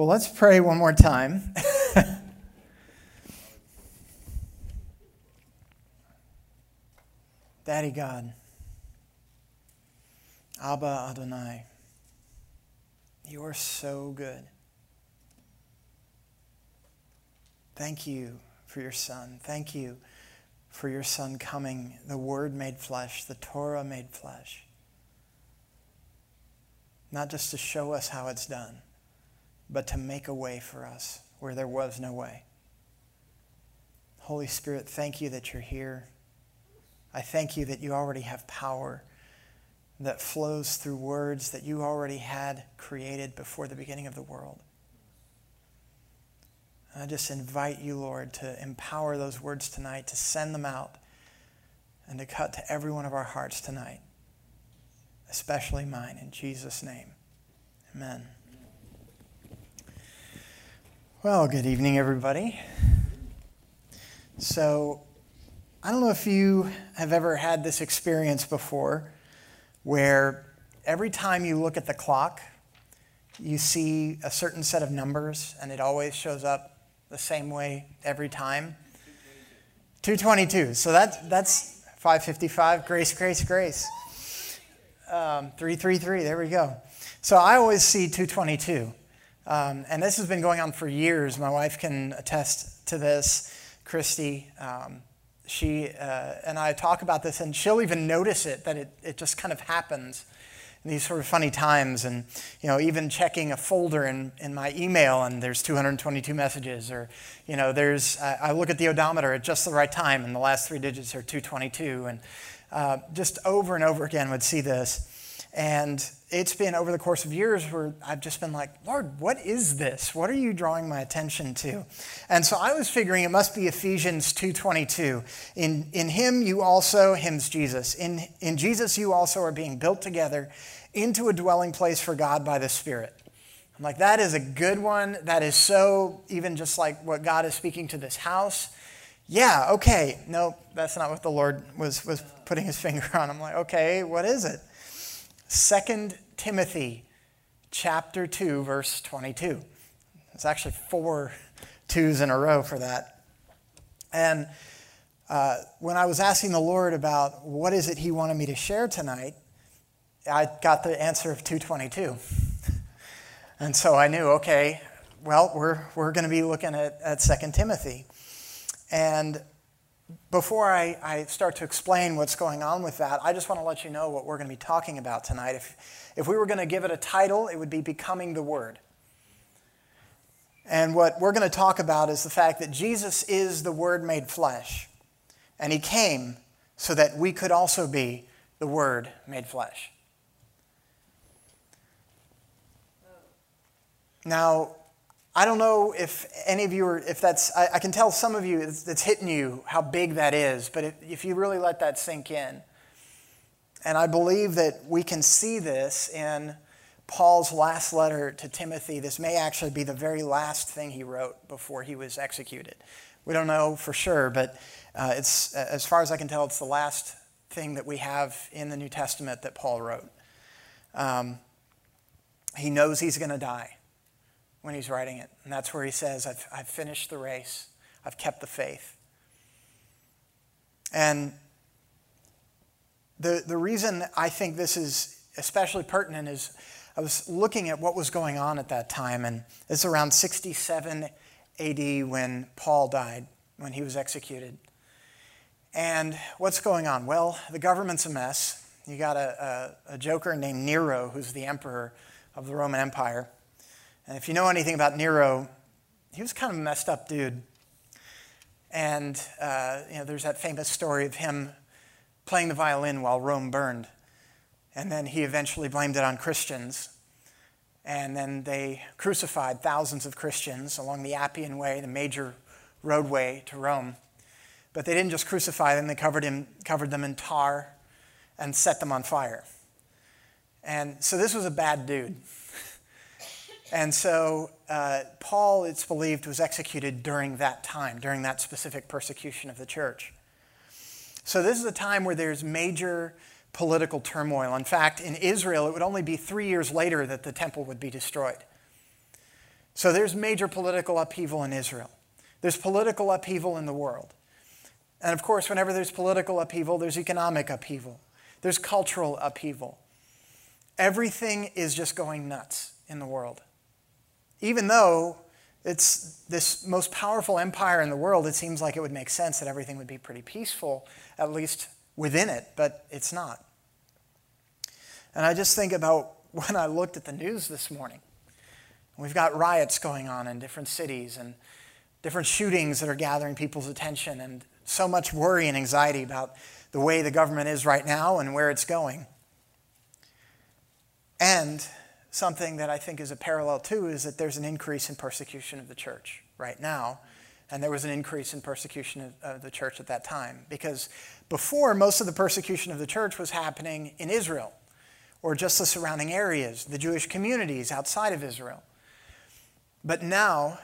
Well, let's pray one more time. Daddy God, Abba Adonai, you are so good. Thank you for your Son. Thank you for your Son coming, the Word made flesh, the Torah made flesh. Not just to show us how it's done, but to make a way for us where there was no way. Holy Spirit, thank you that you're here. I thank you that you already have power that flows through words that you already had created before the beginning of the world. I just invite you, Lord, to empower those words tonight, to send them out, and to cut to every one of our hearts tonight, especially mine, in Jesus' name. Amen. Well, good evening, everybody. So, I don't know if you have ever had this experience before where every time you look at the clock, you see a certain set of numbers and it always shows up the same way every time. 222. So that, that's 555. Grace, grace, grace. Um, 333. There we go. So I always see 222. Um, and this has been going on for years. My wife can attest to this, Christy. Um, she uh, and I talk about this, and she'll even notice it that it, it just kind of happens in these sort of funny times. And, you know, even checking a folder in, in my email, and there's 222 messages, or, you know, there's, I, I look at the odometer at just the right time, and the last three digits are 222. And uh, just over and over again would see this. And it's been over the course of years where I've just been like, Lord, what is this? What are you drawing my attention to? And so I was figuring it must be Ephesians 2.22. In, in him you also, him's Jesus. In, in Jesus you also are being built together into a dwelling place for God by the Spirit. I'm like, that is a good one. That is so, even just like what God is speaking to this house. Yeah, okay. No, that's not what the Lord was, was putting his finger on. I'm like, okay, what is it? 2 Timothy chapter 2 verse 22. It's actually four twos in a row for that. And uh, when I was asking the Lord about what is it he wanted me to share tonight, I got the answer of 222. and so I knew, okay, well, we're, we're going to be looking at, at 2 Timothy. And before I, I, start to explain what's going on with that, I just want to let you know what we're going to be talking about tonight. If, if we were going to give it a title, it would be Becoming the Word. And what we're going to talk about is the fact that Jesus is the Word made flesh. And He came so that we could also be the Word made flesh. Now, I don't know if any of you are, if that's, I, I can tell some of you it's, it's, hitting you how big that is, but if, if you really let that sink in. And I believe that we can see this in Paul's last letter to Timothy. This may actually be the very last thing he wrote before he was executed. We don't know for sure, but uh, it's, as far as I can tell, it's the last thing that we have in the New Testament that Paul wrote. Um, he knows he's going to die when he's writing it. And that's where he says, I've, I've finished the race, I've kept the faith. And the, the reason I think this is especially pertinent is I was looking at what was going on at that time, and it's around 67 AD when Paul died, when he was executed. And what's going on? Well, the government's a mess. You got a, a, a joker named Nero, who's the emperor of the Roman Empire. And if you know anything about Nero, he was kind of a messed up dude. And uh, you know, there's that famous story of him playing the violin while Rome burned. And then he eventually blamed it on Christians. And then they crucified thousands of Christians along the Appian Way, the major roadway to Rome. But they didn't just crucify them, they covered, him, covered them in tar and set them on fire. And so this was a bad dude. And so uh, Paul, it's believed, was executed during that time, during that specific persecution of the church. So this is a time where there's major political turmoil. In fact, in Israel, it would only be three years later that the temple would be destroyed. So there's major political upheaval in Israel. There's political upheaval in the world. And of course, whenever there's political upheaval, there's economic upheaval, there's cultural upheaval. Everything is just going nuts in the world. Even though it's this most powerful empire in the world, it seems like it would make sense that everything would be pretty peaceful, at least within it, but it's not. And I just think about when I looked at the news this morning. We've got riots going on in different cities and different shootings that are gathering people's attention, and so much worry and anxiety about the way the government is right now and where it's going. And something that I think is a parallel too is that there's an increase in persecution of the church right now. And there was an increase in persecution of the church at that time. Because before, most of the persecution of the church was happening in Israel or just the surrounding areas, the Jewish communities outside of Israel. But now,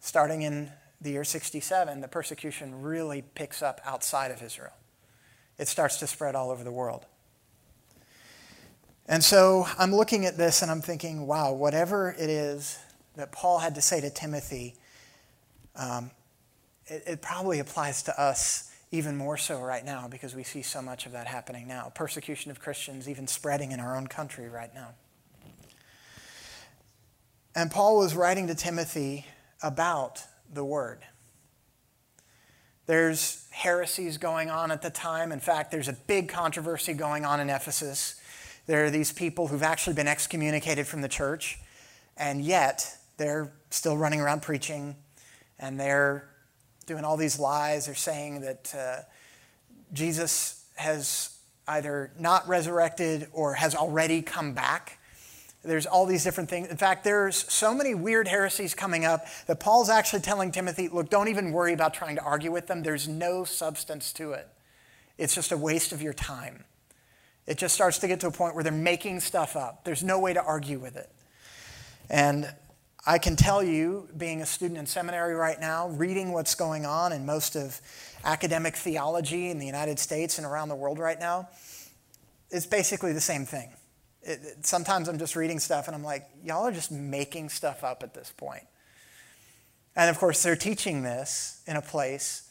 starting in the year 67, the persecution really picks up outside of Israel. It starts to spread all over the world. And so I'm looking at this and I'm thinking, wow, whatever it is that Paul had to say to Timothy, um, it, it probably applies to us even more so right now because we see so much of that happening now. Persecution of Christians even spreading in our own country right now. And Paul was writing to Timothy about the word. There's heresies going on at the time. In fact, there's a big controversy going on in Ephesus there are these people who've actually been excommunicated from the church, and yet they're still running around preaching, and they're doing all these lies. They're saying that uh, Jesus has either not resurrected or has already come back. There's all these different things. In fact, there's so many weird heresies coming up that Paul's actually telling Timothy, look, don't even worry about trying to argue with them. There's no substance to it. It's just a waste of your time. It just starts to get to a point where they're making stuff up. There's no way to argue with it. And I can tell you, being a student in seminary right now, reading what's going on in most of academic theology in the United States and around the world right now, it's basically the same thing. It, it, sometimes I'm just reading stuff and I'm like, y'all are just making stuff up at this point. And of course, they're teaching this in a place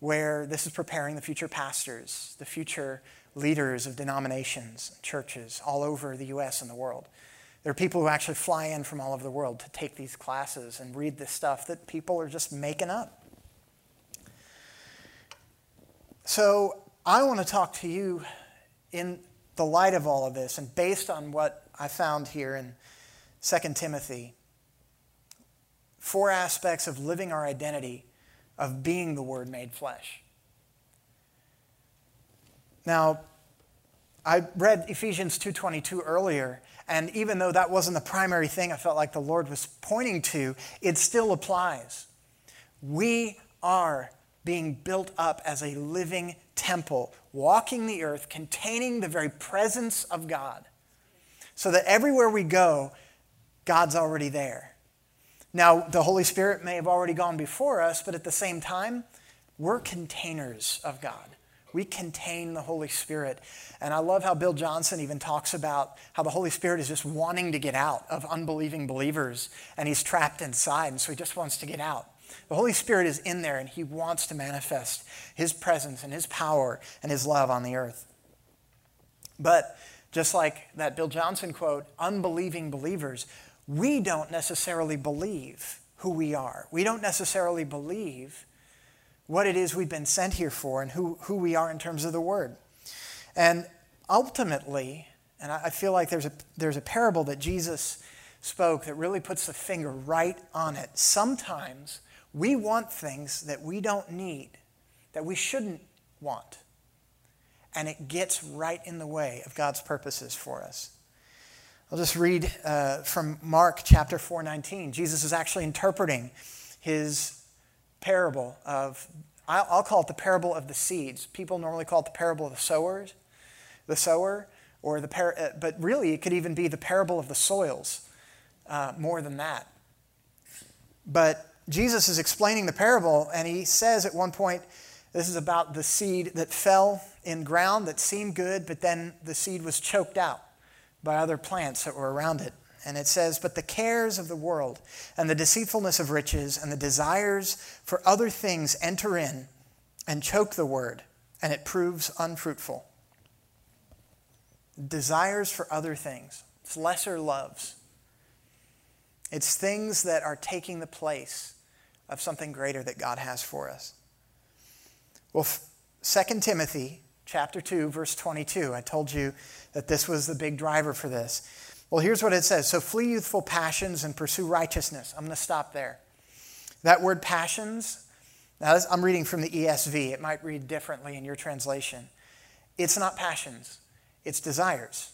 where this is preparing the future pastors, the future leaders of denominations, churches all over the US and the world. There are people who actually fly in from all over the world to take these classes and read this stuff that people are just making up. So, I want to talk to you in the light of all of this and based on what I found here in 2 Timothy. Four aspects of living our identity of being the Word made flesh. Now, I read Ephesians 2:22 earlier, and even though that wasn't the primary thing I felt like the Lord was pointing to, it still applies. We are being built up as a living temple, walking the earth, containing the very presence of God. So that everywhere we go, God's already there. Now, the Holy Spirit may have already gone before us, but at the same time, we're containers of God. We contain the Holy Spirit. And I love how Bill Johnson even talks about how the Holy Spirit is just wanting to get out of unbelieving believers and he's trapped inside. And so he just wants to get out. The Holy Spirit is in there and he wants to manifest his presence and his power and his love on the earth. But just like that Bill Johnson quote, unbelieving believers, we don't necessarily believe who we are. We don't necessarily believe what it is we've been sent here for and who, who we are in terms of the Word. And ultimately, and I feel like there's a, there's a parable that Jesus spoke that really puts the finger right on it. Sometimes we want things that we don't need, that we shouldn't want. And it gets right in the way of God's purposes for us. I'll just read uh, from Mark chapter 4:19. Jesus is actually interpreting his parable of, I'll call it the parable of the seeds. People normally call it the parable of the sowers, the sower, or the par- uh, but really it could even be the parable of the soils, uh, more than that. But Jesus is explaining the parable, and he says at one point, this is about the seed that fell in ground that seemed good, but then the seed was choked out by other plants that were around it. And it says, But the cares of the world and the deceitfulness of riches and the desires for other things enter in and choke the word, and it proves unfruitful. Desires for other things, it's lesser loves. It's things that are taking the place of something greater that God has for us. Well, 2 Timothy chapter 2 verse 22. I told you that this was the big driver for this. Well, here's what it says. So flee youthful passions and pursue righteousness. I'm going to stop there. That word passions, now I'm reading from the ESV. It might read differently in your translation. It's not passions, it's desires.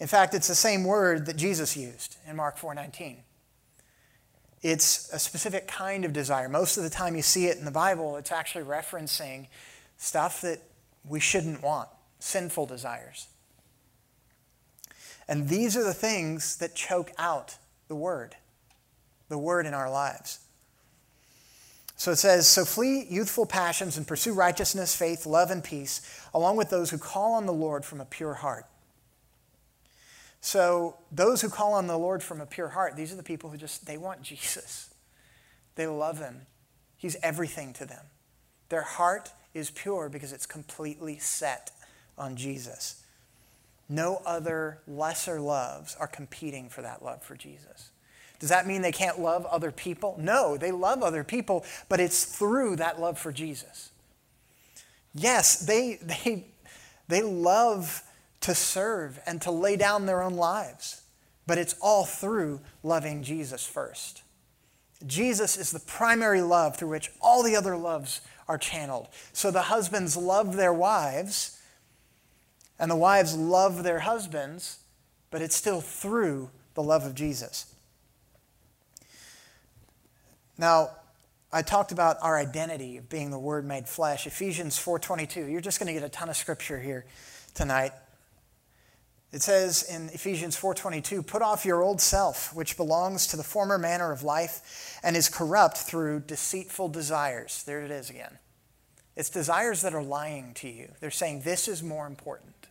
In fact, it's the same word that Jesus used in Mark 4:19. It's a specific kind of desire. Most of the time you see it in the Bible, it's actually referencing stuff that we shouldn't want, sinful desires. And these are the things that choke out the word, the word in our lives. So it says, So flee youthful passions and pursue righteousness, faith, love, and peace, along with those who call on the Lord from a pure heart. So those who call on the Lord from a pure heart, these are the people who just, they want Jesus. They love him. He's everything to them. Their heart is pure because it's completely set on Jesus. No other lesser loves are competing for that love for Jesus. Does that mean they can't love other people? No, they love other people, but it's through that love for Jesus. Yes, they, they, they love to serve and to lay down their own lives, but it's all through loving Jesus first. Jesus is the primary love through which all the other loves are channeled. So the husbands love their wives, and the wives love their husbands, but it's still through the love of Jesus. Now, I talked about our identity of being the word made flesh. Ephesians 4:22. You're just going to get a ton of scripture here tonight. It says in Ephesians 4:22, "Put off your old self, which belongs to the former manner of life and is corrupt through deceitful desires." There it is again. It's desires that are lying to you. They're saying this is more important.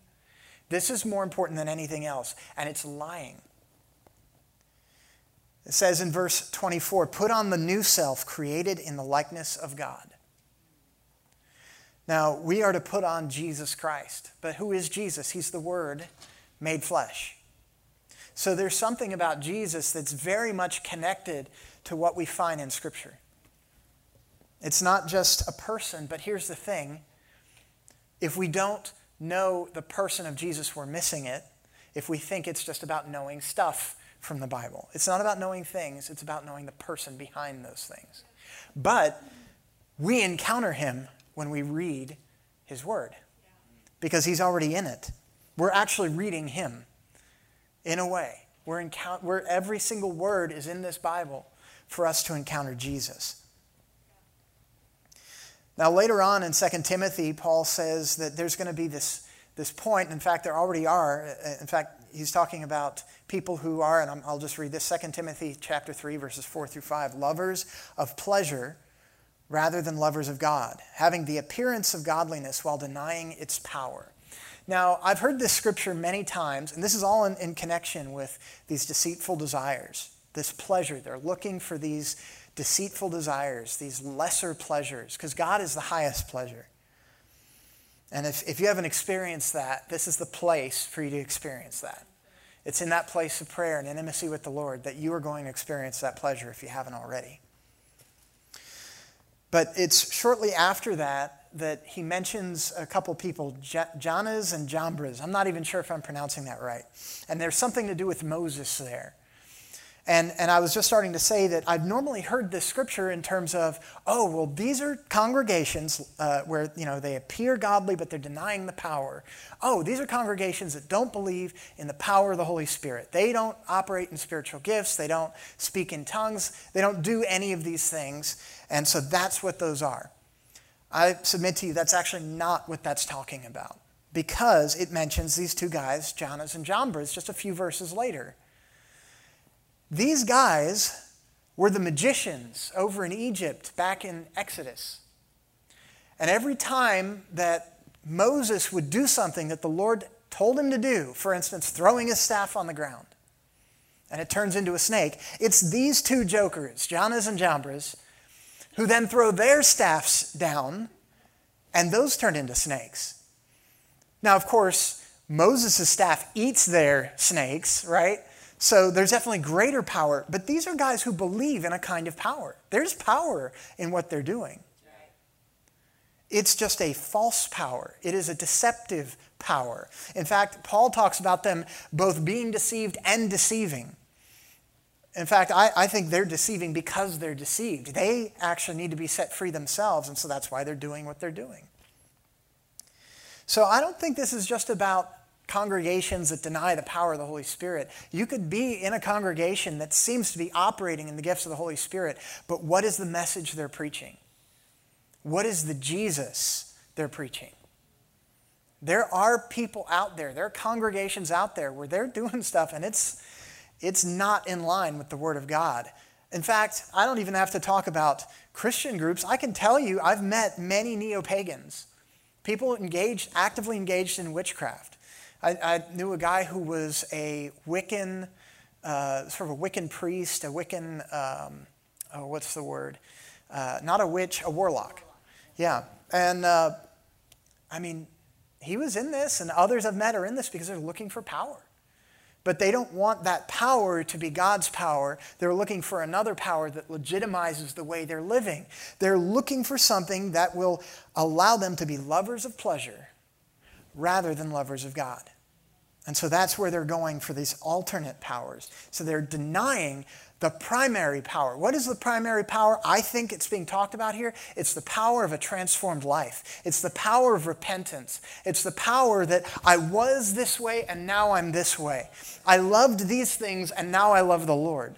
This is more important than anything else, and it's lying. It says in verse 24, "Put on the new self created in the likeness of God." Now, we are to put on Jesus Christ. But who is Jesus? He's the Word made flesh. So there's something about Jesus that's very much connected to what we find in Scripture. It's not just a person, but here's the thing if we don't know the person of Jesus, we're missing it. If we think it's just about knowing stuff from the Bible, it's not about knowing things, it's about knowing the person behind those things. But we encounter him when we read his word because he's already in it. We're actually reading Him in a way. We're, every single word is in this Bible for us to encounter Jesus. Now, later on in 2 Timothy, Paul says that there's going to be this, this point. In fact, there already are. Uh, in fact, he's talking about people who are, and I'll just read this 2 Timothy chapter 3, verses 4 through 5 lovers of pleasure rather than lovers of God, having the appearance of godliness while denying its power. Now, I've heard this scripture many times, and this is all in, in connection with these deceitful desires, this pleasure. They're looking for these deceitful desires, these lesser pleasures, because God is the highest pleasure. And if, if you haven't experienced that, this is the place for you to experience that. It's in that place of prayer and intimacy with the Lord that you are going to experience that pleasure if you haven't already. But it's shortly after that that he mentions a couple people, Jannes and Jambres. I'm not even sure if I'm pronouncing that right. And there's something to do with Moses there. And, and I was just starting to say that I've normally heard this scripture in terms of, oh, well, these are congregations uh, where, you know, they appear godly, but they're denying the power. Oh, these are congregations that don't believe in the power of the Holy Spirit. They don't operate in spiritual gifts. They don't speak in tongues. They don't do any of these things. And so that's what those are. I submit to you that's actually not what that's talking about because it mentions these two guys, Jannes and Jambres, just a few verses later. These guys were the magicians over in Egypt back in Exodus. And every time that Moses would do something that the Lord told him to do, for instance, throwing his staff on the ground, and it turns into a snake. It's these two jokers, Jannes and Jambres, who then throw their staffs down, and those turn into snakes. Now, of course, Moses' staff eats their snakes, right? So there's definitely greater power, but these are guys who believe in a kind of power. There's power in what they're doing. It's just a false power, it is a deceptive power. In fact, Paul talks about them both being deceived and deceiving. In fact, I, I, think they're deceiving because they're deceived. They actually need to be set free themselves, and so that's why they're doing what they're doing. So I don't think this is just about congregations that deny the power of the Holy Spirit. You could be in a congregation that seems to be operating in the gifts of the Holy Spirit, but what is the message they're preaching? What is the Jesus they're preaching? There are people out there, there are congregations out there where they're doing stuff and it's, it's not in line with the Word of God. In fact, I don't even have to talk about Christian groups. I can tell you, I've met many neo pagans, people engaged, actively engaged in witchcraft. I, I knew a guy who was a Wiccan, uh, sort of a Wiccan priest, a Wiccan, um, oh, what's the word? Uh, not a witch, a warlock. Yeah. And uh, I mean, he was in this, and others I've met are in this because they're looking for power. But they don't want that power to be God's power. They're looking for another power that legitimizes the way they're living. They're looking for something that will allow them to be lovers of pleasure rather than lovers of God. And so that's where they're going for these alternate powers. So they're denying the primary power. What is the primary power? I think it's being talked about here. It's the power of a transformed life. It's the power of repentance. It's the power that I was this way and now I'm this way. I loved these things and now I love the Lord.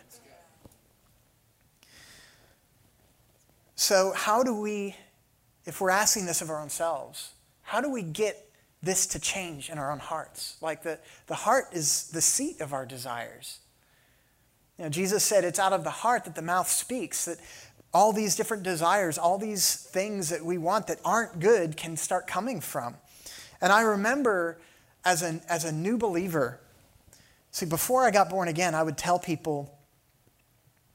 So, how do we, if we're asking this of our own selves, how do we get this to change in our own hearts. Like the, the heart is the seat of our desires. You know, Jesus said it's out of the heart that the mouth speaks, that all these different desires, all these things that we want that aren't good can start coming from. And I remember as a, as a new believer, see, before I got born again, I would tell people,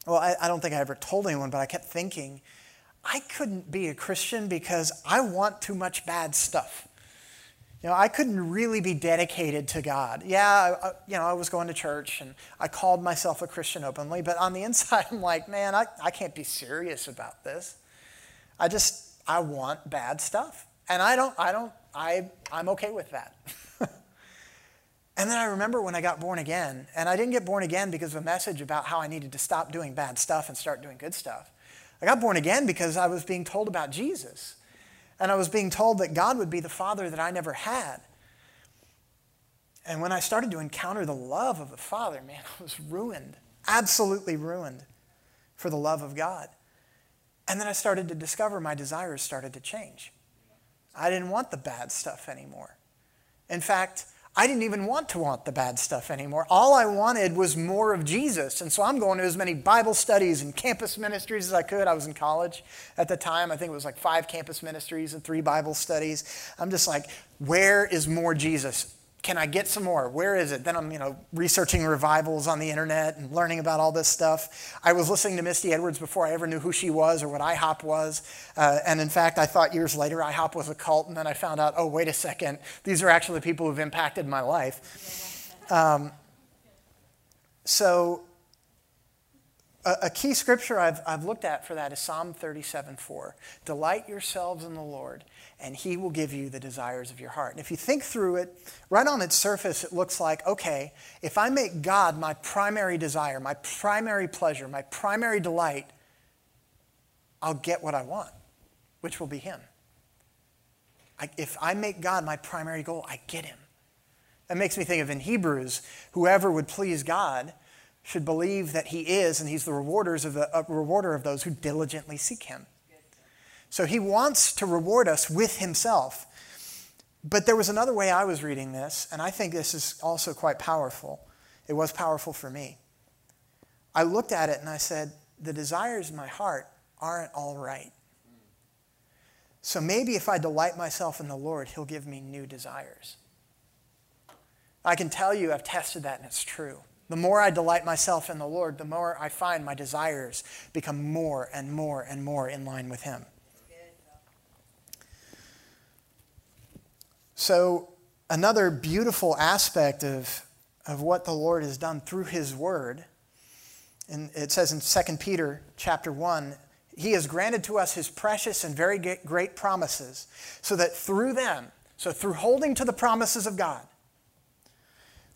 well, I, I don't think I ever told anyone, but I kept thinking, I couldn't be a Christian because I want too much bad stuff. You know, I couldn't really be dedicated to God. Yeah, I, you know, I was going to church and I called myself a Christian openly, but on the inside, I'm like, man, I, I can't be serious about this. I just, I want bad stuff. And I don't, I don't, I, I'm okay with that. and then I remember when I got born again, and I didn't get born again because of a message about how I needed to stop doing bad stuff and start doing good stuff. I got born again because I was being told about Jesus. And I was being told that God would be the Father that I never had. And when I started to encounter the love of the Father, man, I was ruined, absolutely ruined for the love of God. And then I started to discover my desires started to change. I didn't want the bad stuff anymore. In fact, I didn't even want to want the bad stuff anymore. All I wanted was more of Jesus. And so I'm going to as many Bible studies and campus ministries as I could. I was in college at the time. I think it was like five campus ministries and three Bible studies. I'm just like, where is more Jesus? Can I get some more? Where is it? Then I'm, you know, researching revivals on the internet and learning about all this stuff. I was listening to Misty Edwards before I ever knew who she was or what IHOP was. Uh, and in fact, I thought years later IHOP was a cult, and then I found out, oh, wait a second, these are actually people who've impacted my life. Um, so a, a key scripture I've, I've looked at for that is Psalm 37 4. Delight yourselves in the Lord and He will give you the desires of your heart. And if you think through it, right on its surface, it looks like okay, if I make God my primary desire, my primary pleasure, my primary delight, I'll get what I want, which will be Him. I, if I make God my primary goal, I get Him. That makes me think of in Hebrews, whoever would please God should believe that He is, and He's the rewarders of the, uh, rewarder of those who diligently seek Him. So he wants to reward us with himself. But there was another way I was reading this, and I think this is also quite powerful. It was powerful for me. I looked at it and I said, The desires in my heart aren't all right. So maybe if I delight myself in the Lord, He'll give me new desires. I can tell you I've tested that and it's true. The more I delight myself in the Lord, the more I find my desires become more and more and more in line with Him. So, another beautiful aspect of, of what the Lord has done through His Word, and it says in 2 Peter chapter 1, He has granted to us His precious and very great promises, so that through them, so through holding to the promises of God,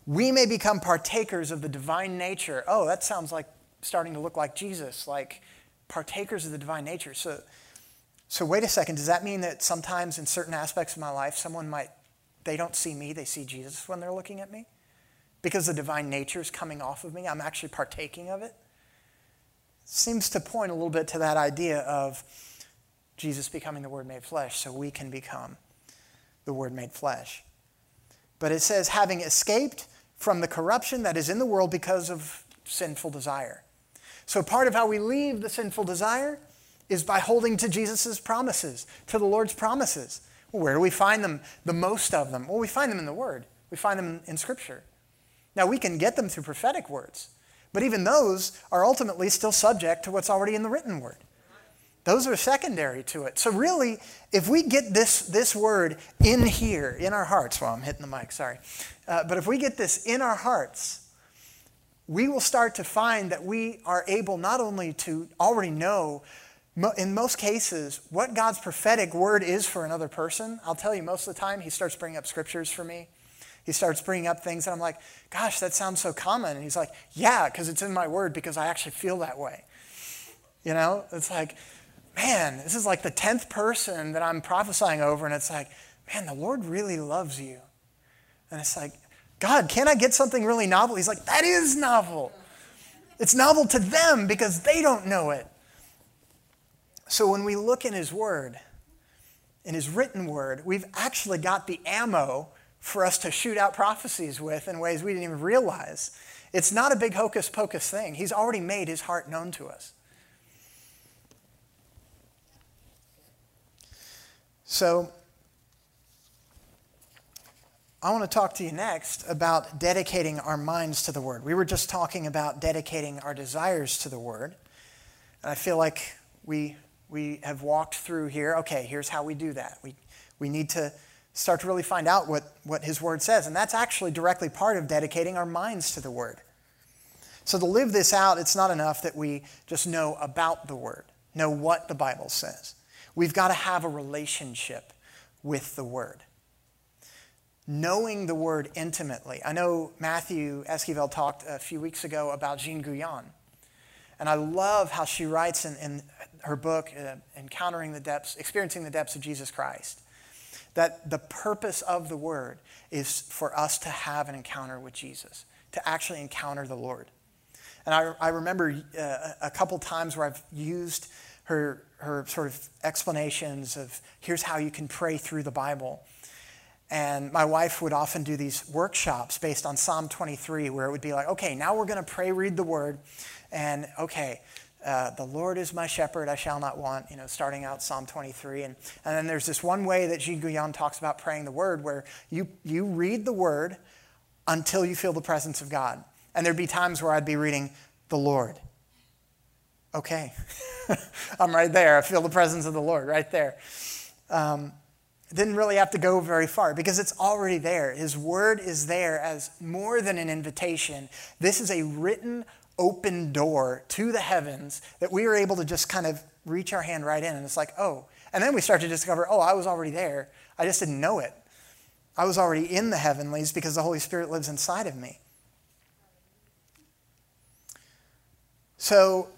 we may become partakers of the divine nature. Oh, that sounds like starting to look like Jesus, like partakers of the divine nature. So, so wait a second, does that mean that sometimes in certain aspects of my life, someone might, they don't see me, they see Jesus when they're looking at me? Because the divine nature is coming off of me, I'm actually partaking of it? Seems to point a little bit to that idea of Jesus becoming the Word made flesh, so we can become the Word made flesh. But it says, having escaped from the corruption that is in the world because of sinful desire. So, part of how we leave the sinful desire is by holding to Jesus' promises, to the Lord's promises. Where do we find them, the most of them? Well, we find them in the Word, we find them in Scripture. Now, we can get them through prophetic words, but even those are ultimately still subject to what's already in the written Word. Those are secondary to it. So, really, if we get this, this word in here, in our hearts, well, I'm hitting the mic, sorry. Uh, but if we get this in our hearts, we will start to find that we are able not only to already know, in most cases, what God's prophetic word is for another person. I'll tell you, most of the time, He starts bringing up scriptures for me. He starts bringing up things, and I'm like, gosh, that sounds so common. And He's like, yeah, because it's in my word, because I actually feel that way. You know, it's like, man, this is like the 10th person that I'm prophesying over, and it's like, man, the Lord really loves you. And it's like, God, can I get something really novel? He's like, that is novel. It's novel to them because they don't know it. So when we look in His Word, in His written Word, we've actually got the ammo for us to shoot out prophecies with in ways we didn't even realize. It's not a big hocus pocus thing. He's already made His heart known to us. So, I want to talk to you next about dedicating our minds to the Word. We were just talking about dedicating our desires to the Word. And I feel like we, we have walked through here. Okay, here's how we do that. We, we need to start to really find out what, what His Word says. And that's actually directly part of dedicating our minds to the Word. So, to live this out, it's not enough that we just know about the Word, know what the Bible says. We've got to have a relationship with the Word. Knowing the Word intimately. I know Matthew Esquivel talked a few weeks ago about Jean Guyon. And I love how she writes in, in her book, uh, Encountering the Depths, Experiencing the Depths of Jesus Christ, that the purpose of the Word is for us to have an encounter with Jesus, to actually encounter the Lord. And I, I remember uh, a couple times where I've used her, her sort of explanations of here's how you can pray through the Bible. And my wife would often do these workshops based on Psalm 23, where it would be like, okay, now we're going to pray, read the word, and okay, uh, the Lord is my shepherd, I shall not want, you know, starting out Psalm 23. And, and then there's this one way that Jean Guyon talks about praying the word, where you, you read the word until you feel the presence of God. And there'd be times where I'd be reading the Lord okay, I'm right there. I feel the presence of the Lord right there. Um, didn't really have to go very far because it's already there. His word is there as more than an invitation. This is a written, open door to the heavens that we are able to just kind of reach our hand right in. And it's like, oh. And then we start to discover, oh, I was already there. I just didn't know it. I was already in the heavenlies because the Holy Spirit lives inside of me. So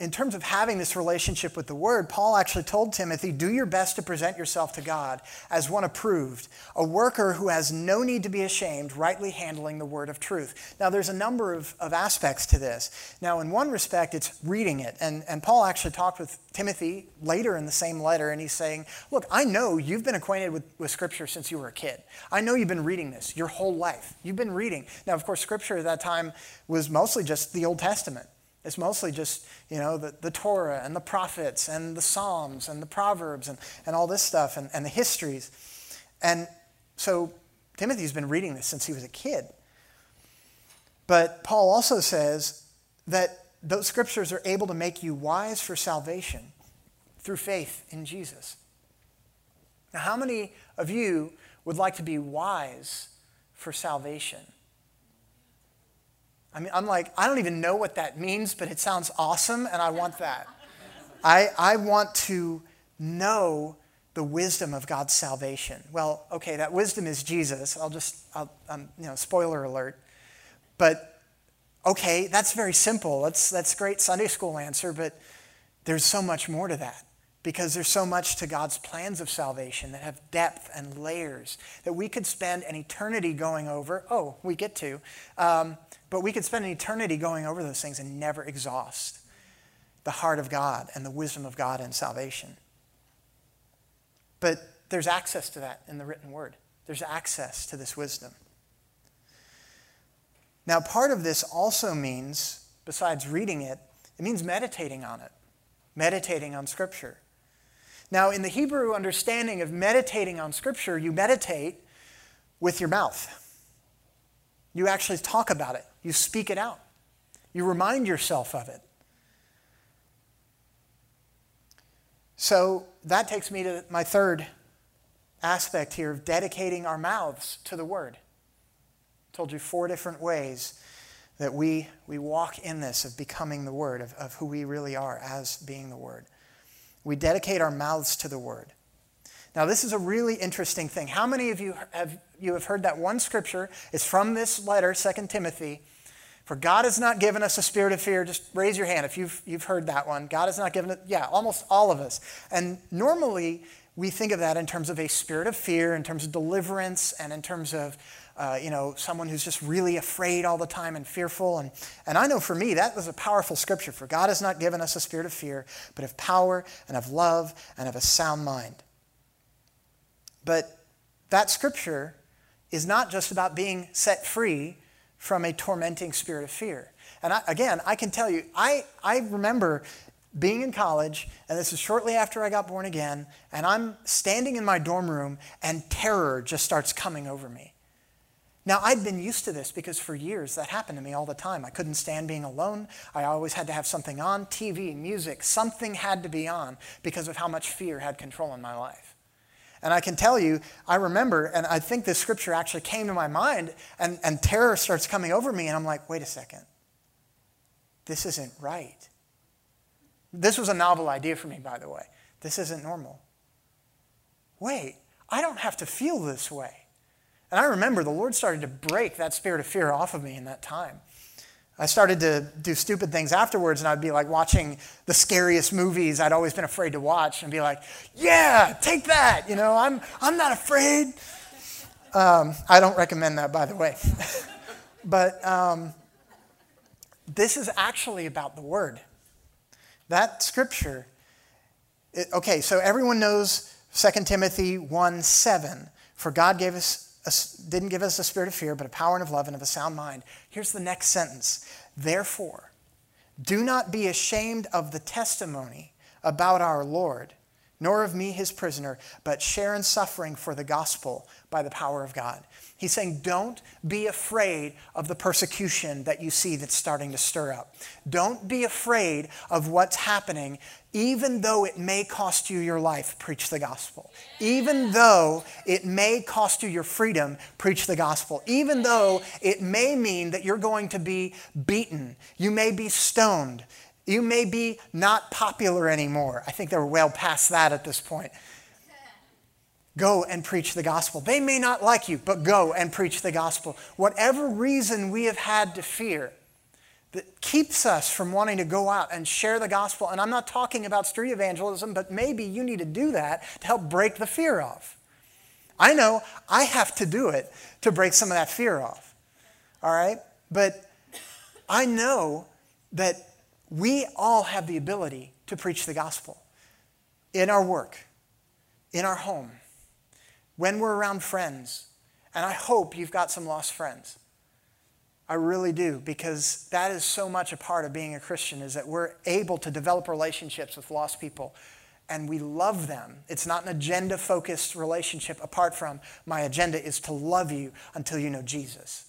in terms of having this relationship with the Word, Paul actually told Timothy, do your best to present yourself to God as one approved, a worker who has no need to be ashamed, rightly handling the Word of truth. Now, there's a number of, of aspects to this. Now, in one respect, it's reading it. And, and Paul actually talked with Timothy later in the same letter, and he's saying, Look, I know you've been acquainted with, with Scripture since you were a kid. I know you've been reading this your whole life. You've been reading. Now, of course, Scripture at that time was mostly just the Old Testament. It's mostly just, you know, the, the Torah and the prophets and the Psalms and the Proverbs and, and all this stuff and, and the histories. And so Timothy's been reading this since he was a kid. But Paul also says that those scriptures are able to make you wise for salvation through faith in Jesus. Now, how many of you would like to be wise for salvation? I mean, I'm like, I don't even know what that means, but it sounds awesome, and I want that. I, I want to know the wisdom of God's salvation. Well, okay, that wisdom is Jesus. I'll just, I'll, um, you know, spoiler alert. But okay, that's very simple. That's, that's great Sunday school answer, but there's so much more to that because there's so much to God's plans of salvation that have depth and layers that we could spend an eternity going over. Oh, we get to. Um, but we could spend an eternity going over those things and never exhaust the heart of God and the wisdom of God in salvation. But there's access to that in the written word, there's access to this wisdom. Now, part of this also means, besides reading it, it means meditating on it, meditating on Scripture. Now, in the Hebrew understanding of meditating on Scripture, you meditate with your mouth. You actually talk about it, you speak it out, you remind yourself of it. So that takes me to my third aspect here of dedicating our mouths to the Word. I told you four different ways that we, we walk in this of becoming the Word, of, of who we really are as being the Word. We dedicate our mouths to the Word. Now, this is a really interesting thing. How many of you have, you have heard that one scripture? It's from this letter, 2 Timothy. For God has not given us a spirit of fear. Just raise your hand if you've, you've heard that one. God has not given it. Yeah, almost all of us. And normally, we think of that in terms of a spirit of fear, in terms of deliverance, and in terms of, uh, you know, someone who's just really afraid all the time and fearful. And, and I know for me, that was a powerful scripture. For God has not given us a spirit of fear, but of power and of love and of a sound mind. But that scripture is not just about being set free from a tormenting spirit of fear. And I, again, I can tell you, I, I remember being in college, and this is shortly after I got born again, and I'm standing in my dorm room, and terror just starts coming over me. Now, I'd been used to this because for years that happened to me all the time. I couldn't stand being alone. I always had to have something on TV, music, something had to be on because of how much fear had control in my life. And I can tell you, I remember, and I think this scripture actually came to my mind, and, and terror starts coming over me, and I'm like, wait a second. This isn't right. This was a novel idea for me, by the way. This isn't normal. Wait, I don't have to feel this way. And I remember the Lord started to break that spirit of fear off of me in that time. I started to do stupid things afterwards, and I'd be like watching the scariest movies I'd always been afraid to watch, and be like, "Yeah, take that!" You know, I'm I'm not afraid. Um, I don't recommend that, by the way. but um, this is actually about the Word. That scripture. It, okay, so everyone knows 2 Timothy 1 7. For God gave us didn't give us a spirit of fear, but a power and of love and of a sound mind. Here's the next sentence. Therefore, do not be ashamed of the testimony about our Lord, nor of me, his prisoner, but share in suffering for the gospel by the power of God. He's saying, don't be afraid of the persecution that you see that's starting to stir up. Don't be afraid of what's happening, even though it may cost you your life, preach the gospel. Even though it may cost you your freedom, preach the gospel. Even though it may mean that you're going to be beaten, you may be stoned, you may be not popular anymore. I think they're well past that at this point. Go and preach the gospel. They may not like you, but go and preach the gospel. Whatever reason we have had to fear that keeps us from wanting to go out and share the gospel, and I'm not talking about street evangelism, but maybe you need to do that to help break the fear off. I know I have to do it to break some of that fear off. All right? But I know that we all have the ability to preach the gospel in our work, in our home when we're around friends. And I hope you've got some lost friends. I really do, because that is so much a part of being a Christian, is that we're able to develop relationships with lost people and we love them. It's not an agenda focused relationship apart from my agenda is to love you until you know Jesus.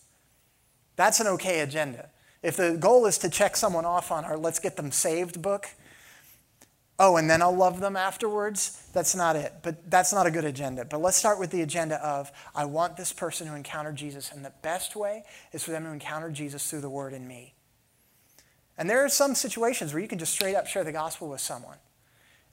That's an okay agenda. If the goal is to check someone off on our let's get them saved book, oh, and then I'll love them afterwards, that's not it. But that's not a good agenda. But let's start with the agenda of I want this person to encounter Jesus, and the best way is for them to encounter Jesus through the word in me. And there are some situations where you can just straight up share the gospel with someone.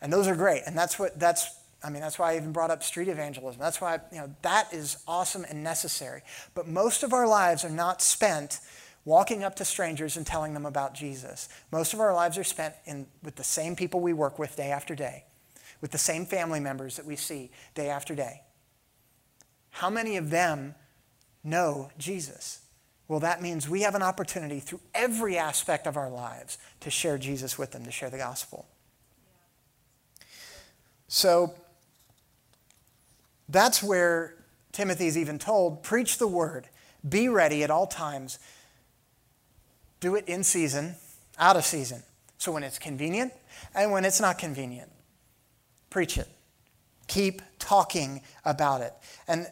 And those are great. And that's what that's I mean, that's why I even brought up street evangelism. That's why, you know, that is awesome and necessary. But most of our lives are not spent walking up to strangers and telling them about Jesus. Most of our lives are spent in, with the same people we work with day after day, with the same family members that we see day after day. How many of them know Jesus? Well, that means we have an opportunity through every aspect of our lives to share Jesus with them, to share the gospel. So that's where Timothy is even told preach the word, be ready at all times, do it in season, out of season. So when it's convenient and when it's not convenient, preach it. Keep talking about it. And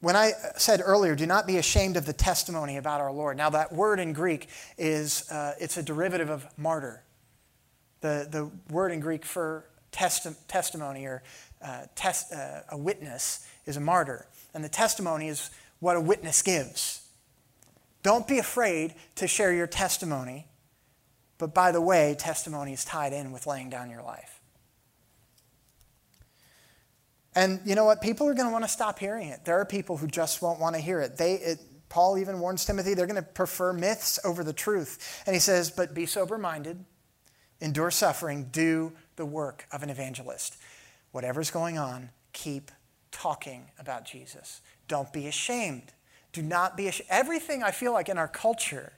when I said earlier, do not be ashamed of the testimony about our Lord. Now, that word in Greek is, uh, it's a derivative of martyr. The, the word in Greek for testi- testimony or uh, tes- uh, a witness is a martyr. And the testimony is what a witness gives. Don't be afraid to share your testimony. But by the way, testimony is tied in with laying down your life. And you know what? People are going to want to stop hearing it. There are people who just won't want to hear it. They, it, Paul even warns Timothy they're going to prefer myths over the truth. And he says, But be sober minded, endure suffering, do the work of an evangelist. Whatever's going on, keep talking about Jesus. Don't be ashamed. Do not be ashamed. Everything I feel like in our culture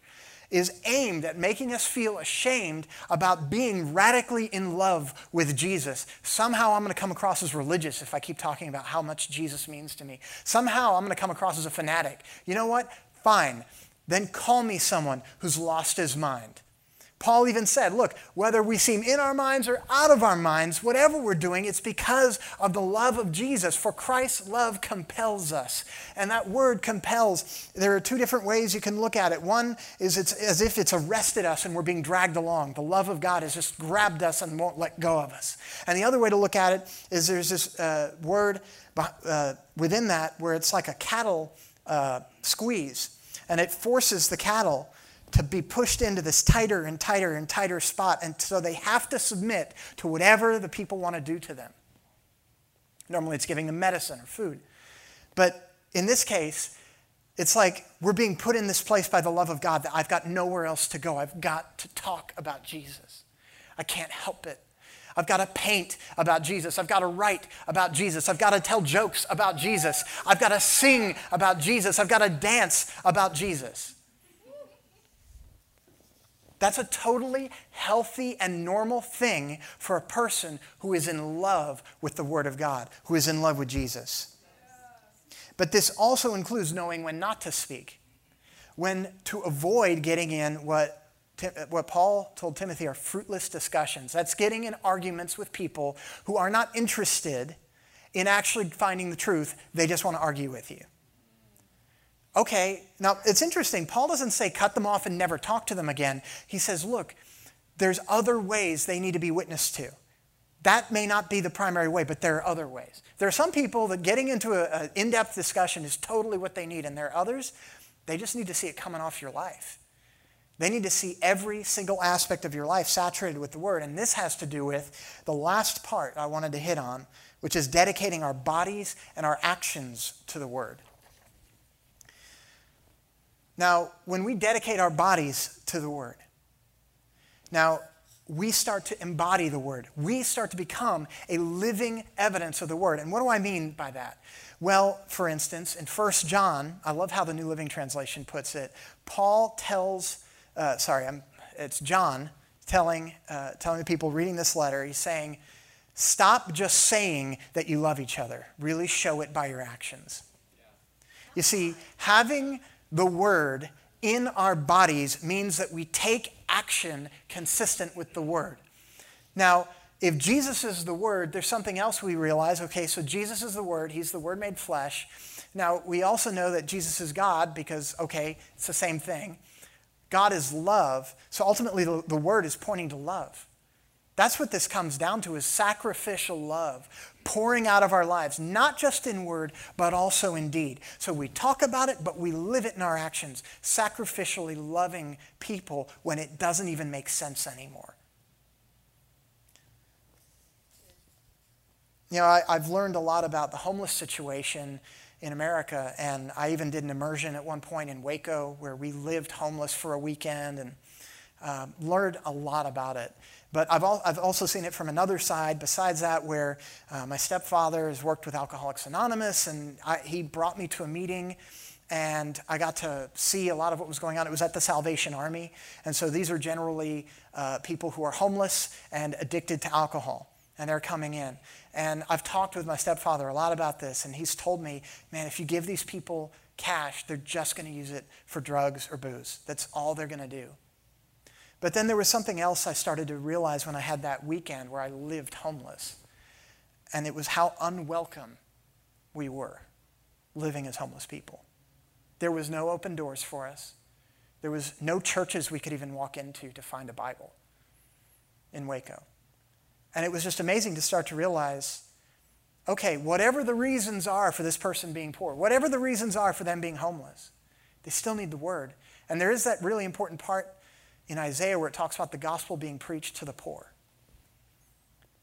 is aimed at making us feel ashamed about being radically in love with Jesus. Somehow I'm going to come across as religious if I keep talking about how much Jesus means to me. Somehow I'm going to come across as a fanatic. You know what? Fine. Then call me someone who's lost his mind. Paul even said, look, whether we seem in our minds or out of our minds, whatever we're doing, it's because of the love of Jesus. For Christ's love compels us. And that word compels, there are two different ways you can look at it. One is it's as if it's arrested us and we're being dragged along. The love of God has just grabbed us and won't let go of us. And the other way to look at it is there's this uh, word uh, within that where it's like a cattle uh, squeeze, and it forces the cattle to be pushed into this tighter and tighter and tighter spot. And so they have to submit to whatever the people want to do to them. Normally it's giving them medicine or food. But in this case, it's like we're being put in this place by the love of God that I've got nowhere else to go. I've got to talk about Jesus. I can't help it. I've got to paint about Jesus. I've got to write about Jesus. I've got to tell jokes about Jesus. I've got to sing about Jesus. I've got to dance about Jesus. That's a totally healthy and normal thing for a person who is in love with the Word of God, who is in love with Jesus. But this also includes knowing when not to speak, when to avoid getting in what what Paul told Timothy are fruitless discussions. That's getting in arguments with people who are not interested in actually finding the truth, they just want to argue with you. Okay, now it's interesting. Paul doesn't say cut them off and never talk to them again. He says, look, there's other ways they need to be witnessed to. That may not be the primary way, but there are other ways. There are some people that getting into an in depth discussion is totally what they need, and there are others, they just need to see it coming off your life. They need to see every single aspect of your life saturated with the Word. And this has to do with the last part I wanted to hit on, which is dedicating our bodies and our actions to the Word. Now, when we dedicate our bodies to the Word, now we start to embody the Word. We start to become a living evidence of the Word. And what do I mean by that? Well, for instance, in 1 John, I love how the New Living Translation puts it. Paul tells, uh, sorry, I'm, it's John telling, uh, telling the people reading this letter, he's saying, Stop just saying that you love each other. Really show it by your actions. You see, having the word in our bodies means that we take action consistent with the word. Now, if Jesus is the word, there's something else we realize. Okay, so Jesus is the word, he's the word made flesh. Now, we also know that Jesus is God because, okay, it's the same thing. God is love, so ultimately the, the word is pointing to love. That's what this comes down to is sacrificial love, pouring out of our lives, not just in word, but also in deed. So we talk about it, but we live it in our actions, sacrificially loving people when it doesn't even make sense anymore. You know, I, have learned a lot about the homeless situation in America, and I even did an immersion at one point in Waco where we lived homeless for a weekend and uh, learned a lot about it. But I've, al- I've also seen it from another side, besides that, where uh, my stepfather has worked with Alcoholics Anonymous, and I, he brought me to a meeting, and I got to see a lot of what was going on. It was at the Salvation Army, and so these are generally uh, people who are homeless and addicted to alcohol, and they're coming in. And I've talked with my stepfather a lot about this, and he's told me, man, if you give these people cash, they're just going to use it for drugs or booze. That's all they're going to do. But then there was something else I started to realize when I had that weekend where I lived homeless. And it was how unwelcome we were living as homeless people. There was no open doors for us. There was no churches we could even walk into to find a Bible in Waco. And it was just amazing to start to realize okay, whatever the reasons are for this person being poor, whatever the reasons are for them being homeless, they still need the word. And there is that really important part in Isaiah where it talks about the gospel being preached to the poor.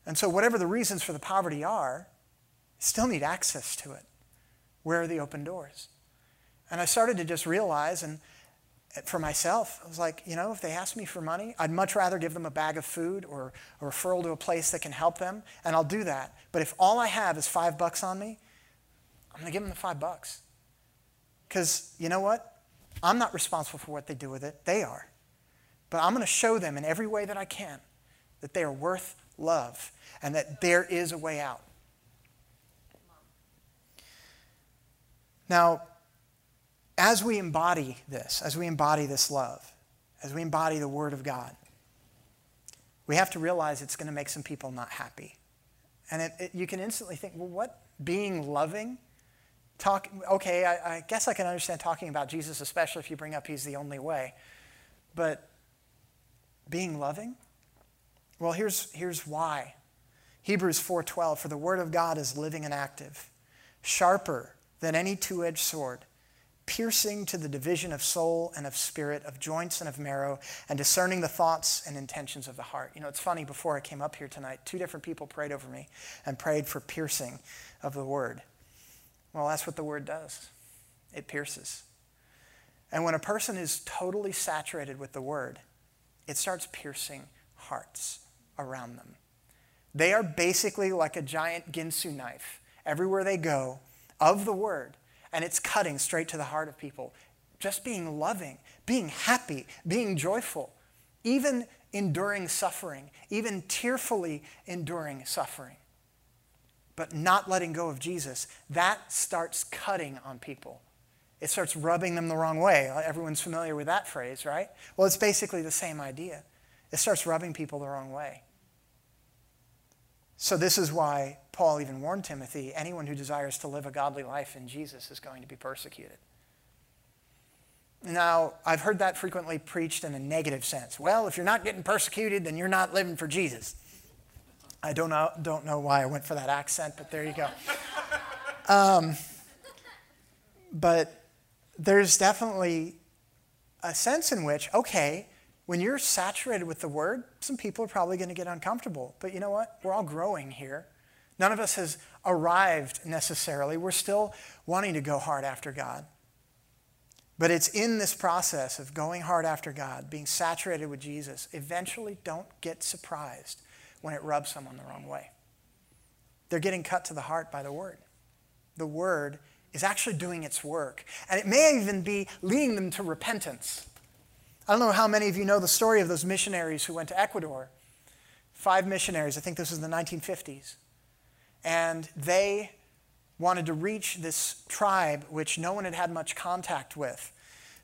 And so, whatever the reasons for the poverty are, still need access to it. Where are the open doors? And I started to just realize, and for myself, I was like, you know, if they ask me for money, I'd much rather give them a bag of food or a referral to a place that can help them, and I'll do that. But if all I have is five bucks on me, I'm going to give them the five bucks. Because you know what? I'm not responsible for what they do with it, they are. But I'm going to show them in every way that I can that they are worth love and that there is a way out. Now, as we embody this, as we embody this love, as we embody the Word of God, we have to realize it's going to make some people not happy. And it, it, you can instantly think, well, what? Being loving? Talk, okay, I, I guess I can understand talking about Jesus, especially if you bring up He's the only way. But being loving? Well, here's, here's why. Hebrews 4:12 for the word of God is living and active, sharper than any two-edged sword, piercing to the division of soul and of spirit, of joints and of marrow, and discerning the thoughts and intentions of the heart. You know, it's funny before I came up here tonight, two different people prayed over me and prayed for piercing of the word. Well, that's what the word does. It pierces. And when a person is totally saturated with the word, it starts piercing hearts around them. They are basically like a giant Ginsu knife everywhere they go of the word, and it's cutting straight to the heart of people. Just being loving, being happy, being joyful, even enduring suffering, even tearfully enduring suffering, but not letting go of Jesus, that starts cutting on people it starts rubbing them the wrong way. Everyone's familiar with that phrase, right? Well, it's basically the same idea. It starts rubbing people the wrong way. So, this is why Paul even warned Timothy anyone who desires to live a godly life in Jesus is going to be persecuted. Now, I've heard that frequently preached in a negative sense. Well, if you're not getting persecuted, then you're not living for Jesus. I don't know, don't know why I went for that accent, but there you go. Um, but there's definitely a sense in which, okay, when you're saturated with the word, some people are probably going to get uncomfortable. But you know what? We're all growing here. None of us has arrived necessarily. We're still wanting to go hard after God. But it's in this process of going hard after God, being saturated with Jesus, eventually don't get surprised when it rubs someone the wrong way. They're getting cut to the heart by the word. The word is actually doing its work. And it may even be leading them to repentance. I don't know how many of you know the story of those missionaries who went to Ecuador. Five missionaries, I think this was in the 1950s. And they wanted to reach this tribe which no one had had much contact with.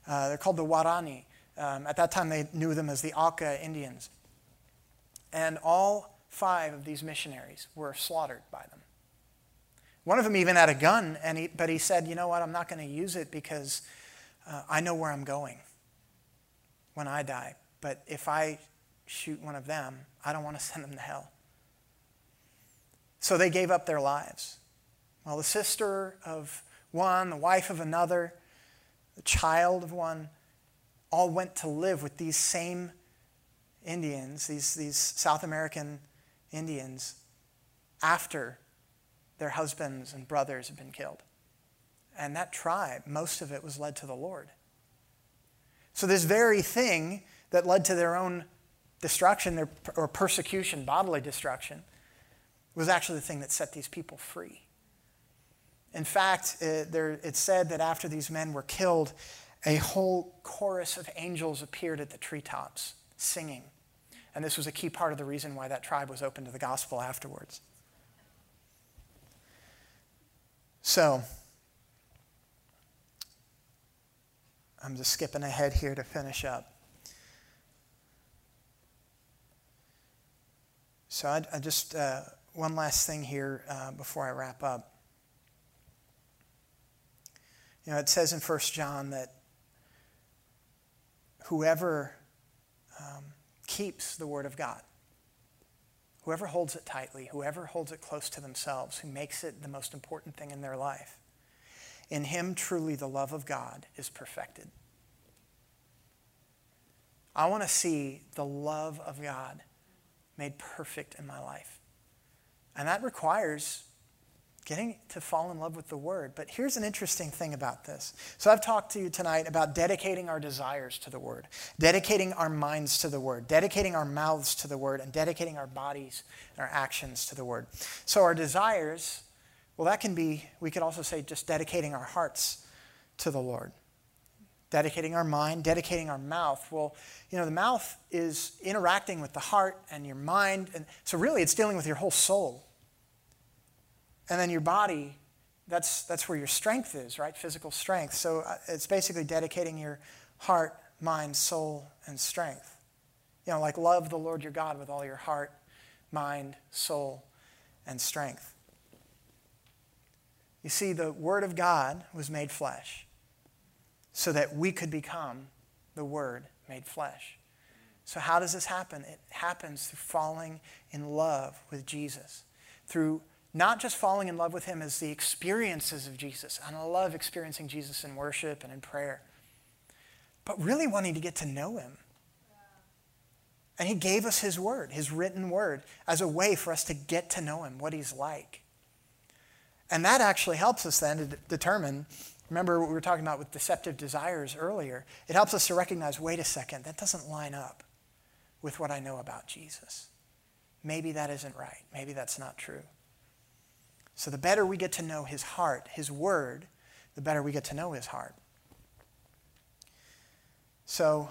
Uh, they're called the Waorani. Um, at that time, they knew them as the Auca Indians. And all five of these missionaries were slaughtered by them. One of them even had a gun, and he, but he said, You know what? I'm not going to use it because uh, I know where I'm going when I die. But if I shoot one of them, I don't want to send them to hell. So they gave up their lives. Well, the sister of one, the wife of another, the child of one, all went to live with these same Indians, these, these South American Indians, after their husbands and brothers had been killed. And that tribe, most of it was led to the Lord. So, this very thing that led to their own destruction their, or persecution, bodily destruction, was actually the thing that set these people free. In fact, it, there, it said that after these men were killed, a whole chorus of angels appeared at the treetops singing. And this was a key part of the reason why that tribe was open to the gospel afterwards. So, I'm just skipping ahead here to finish up. So, I, I just, uh, one last thing here uh, before I wrap up. You know, it says in 1 John that whoever um, keeps the Word of God, whoever holds it tightly, whoever holds it close to themselves, who makes it the most important thing in their life, in him truly the love of God is perfected. I want to see the love of God made perfect in my life. And that requires getting to fall in love with the Word. But here's an interesting thing about this. So, I've talked to you tonight about dedicating our desires to the Word, dedicating our minds to the Word, dedicating our mouths to the Word, and dedicating our bodies and our actions to the Word. So, our desires, well, that can be, we could also say, just dedicating our hearts to the Lord. Dedicating our mind, dedicating our mouth. Well, you know, the mouth is interacting with the heart and your mind. And so, really, it's dealing with your whole soul. And then your body, that's, that's where your strength is, right? Physical strength. So uh, it's basically dedicating your heart, mind, soul, and strength. You know, like love the Lord your God with all your heart, mind, soul, and strength. You see, the Word of God was made flesh so that we could become the Word made flesh. So, how does this happen? It happens through falling in love with Jesus, through not just falling in love with him as the experiences of Jesus. And I love experiencing Jesus in worship and in prayer, but really wanting to get to know him. And he gave us his word, his written word, as a way for us to get to know him, what he's like. And that actually helps us then to d- determine. Remember what we were talking about with deceptive desires earlier? It helps us to recognize wait a second, that doesn't line up with what I know about Jesus. Maybe that isn't right. Maybe that's not true. So the better we get to know his heart, his word, the better we get to know his heart. So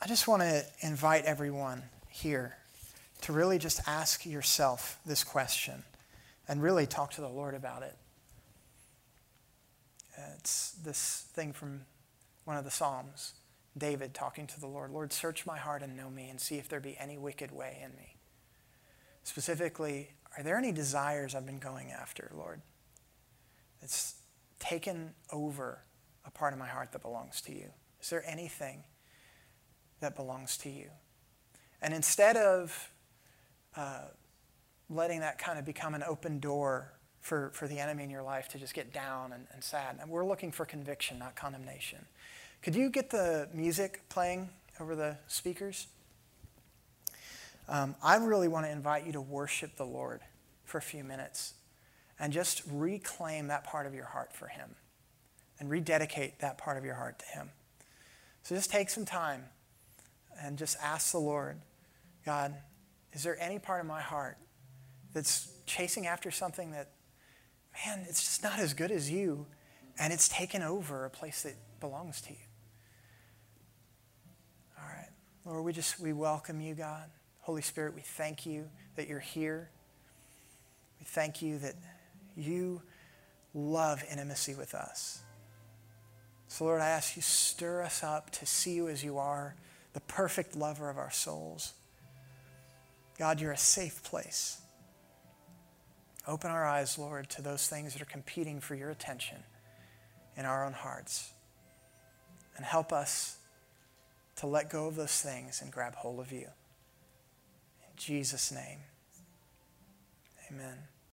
I just want to invite everyone here to really just ask yourself this question and really talk to the Lord about it. It's this thing from one of the Psalms, David talking to the Lord Lord, search my heart and know me and see if there be any wicked way in me. Specifically, are there any desires I've been going after, Lord? It's taken over a part of my heart that belongs to you. Is there anything that belongs to you? And instead of uh, letting that kind of become an open door for, for the enemy in your life to just get down and, and sad, and we're looking for conviction, not condemnation. Could you get the music playing over the speakers? Um, I really want to invite you to worship the Lord for a few minutes and just reclaim that part of your heart for Him and rededicate that part of your heart to Him. So just take some time and just ask the Lord, God, is there any part of my heart that's chasing after something that, man, it's just not as good as you, and it's taken over a place that belongs to you? All right. Lord, we just, we welcome you, God. Holy Spirit, we thank you that you're here. We thank you that you love intimacy with us. So, Lord, I ask you, stir us up to see you as you are, the perfect lover of our souls. God, you're a safe place. Open our eyes, Lord, to those things that are competing for your attention in our own hearts. And help us to let go of those things and grab hold of you. Jesus' name, amen.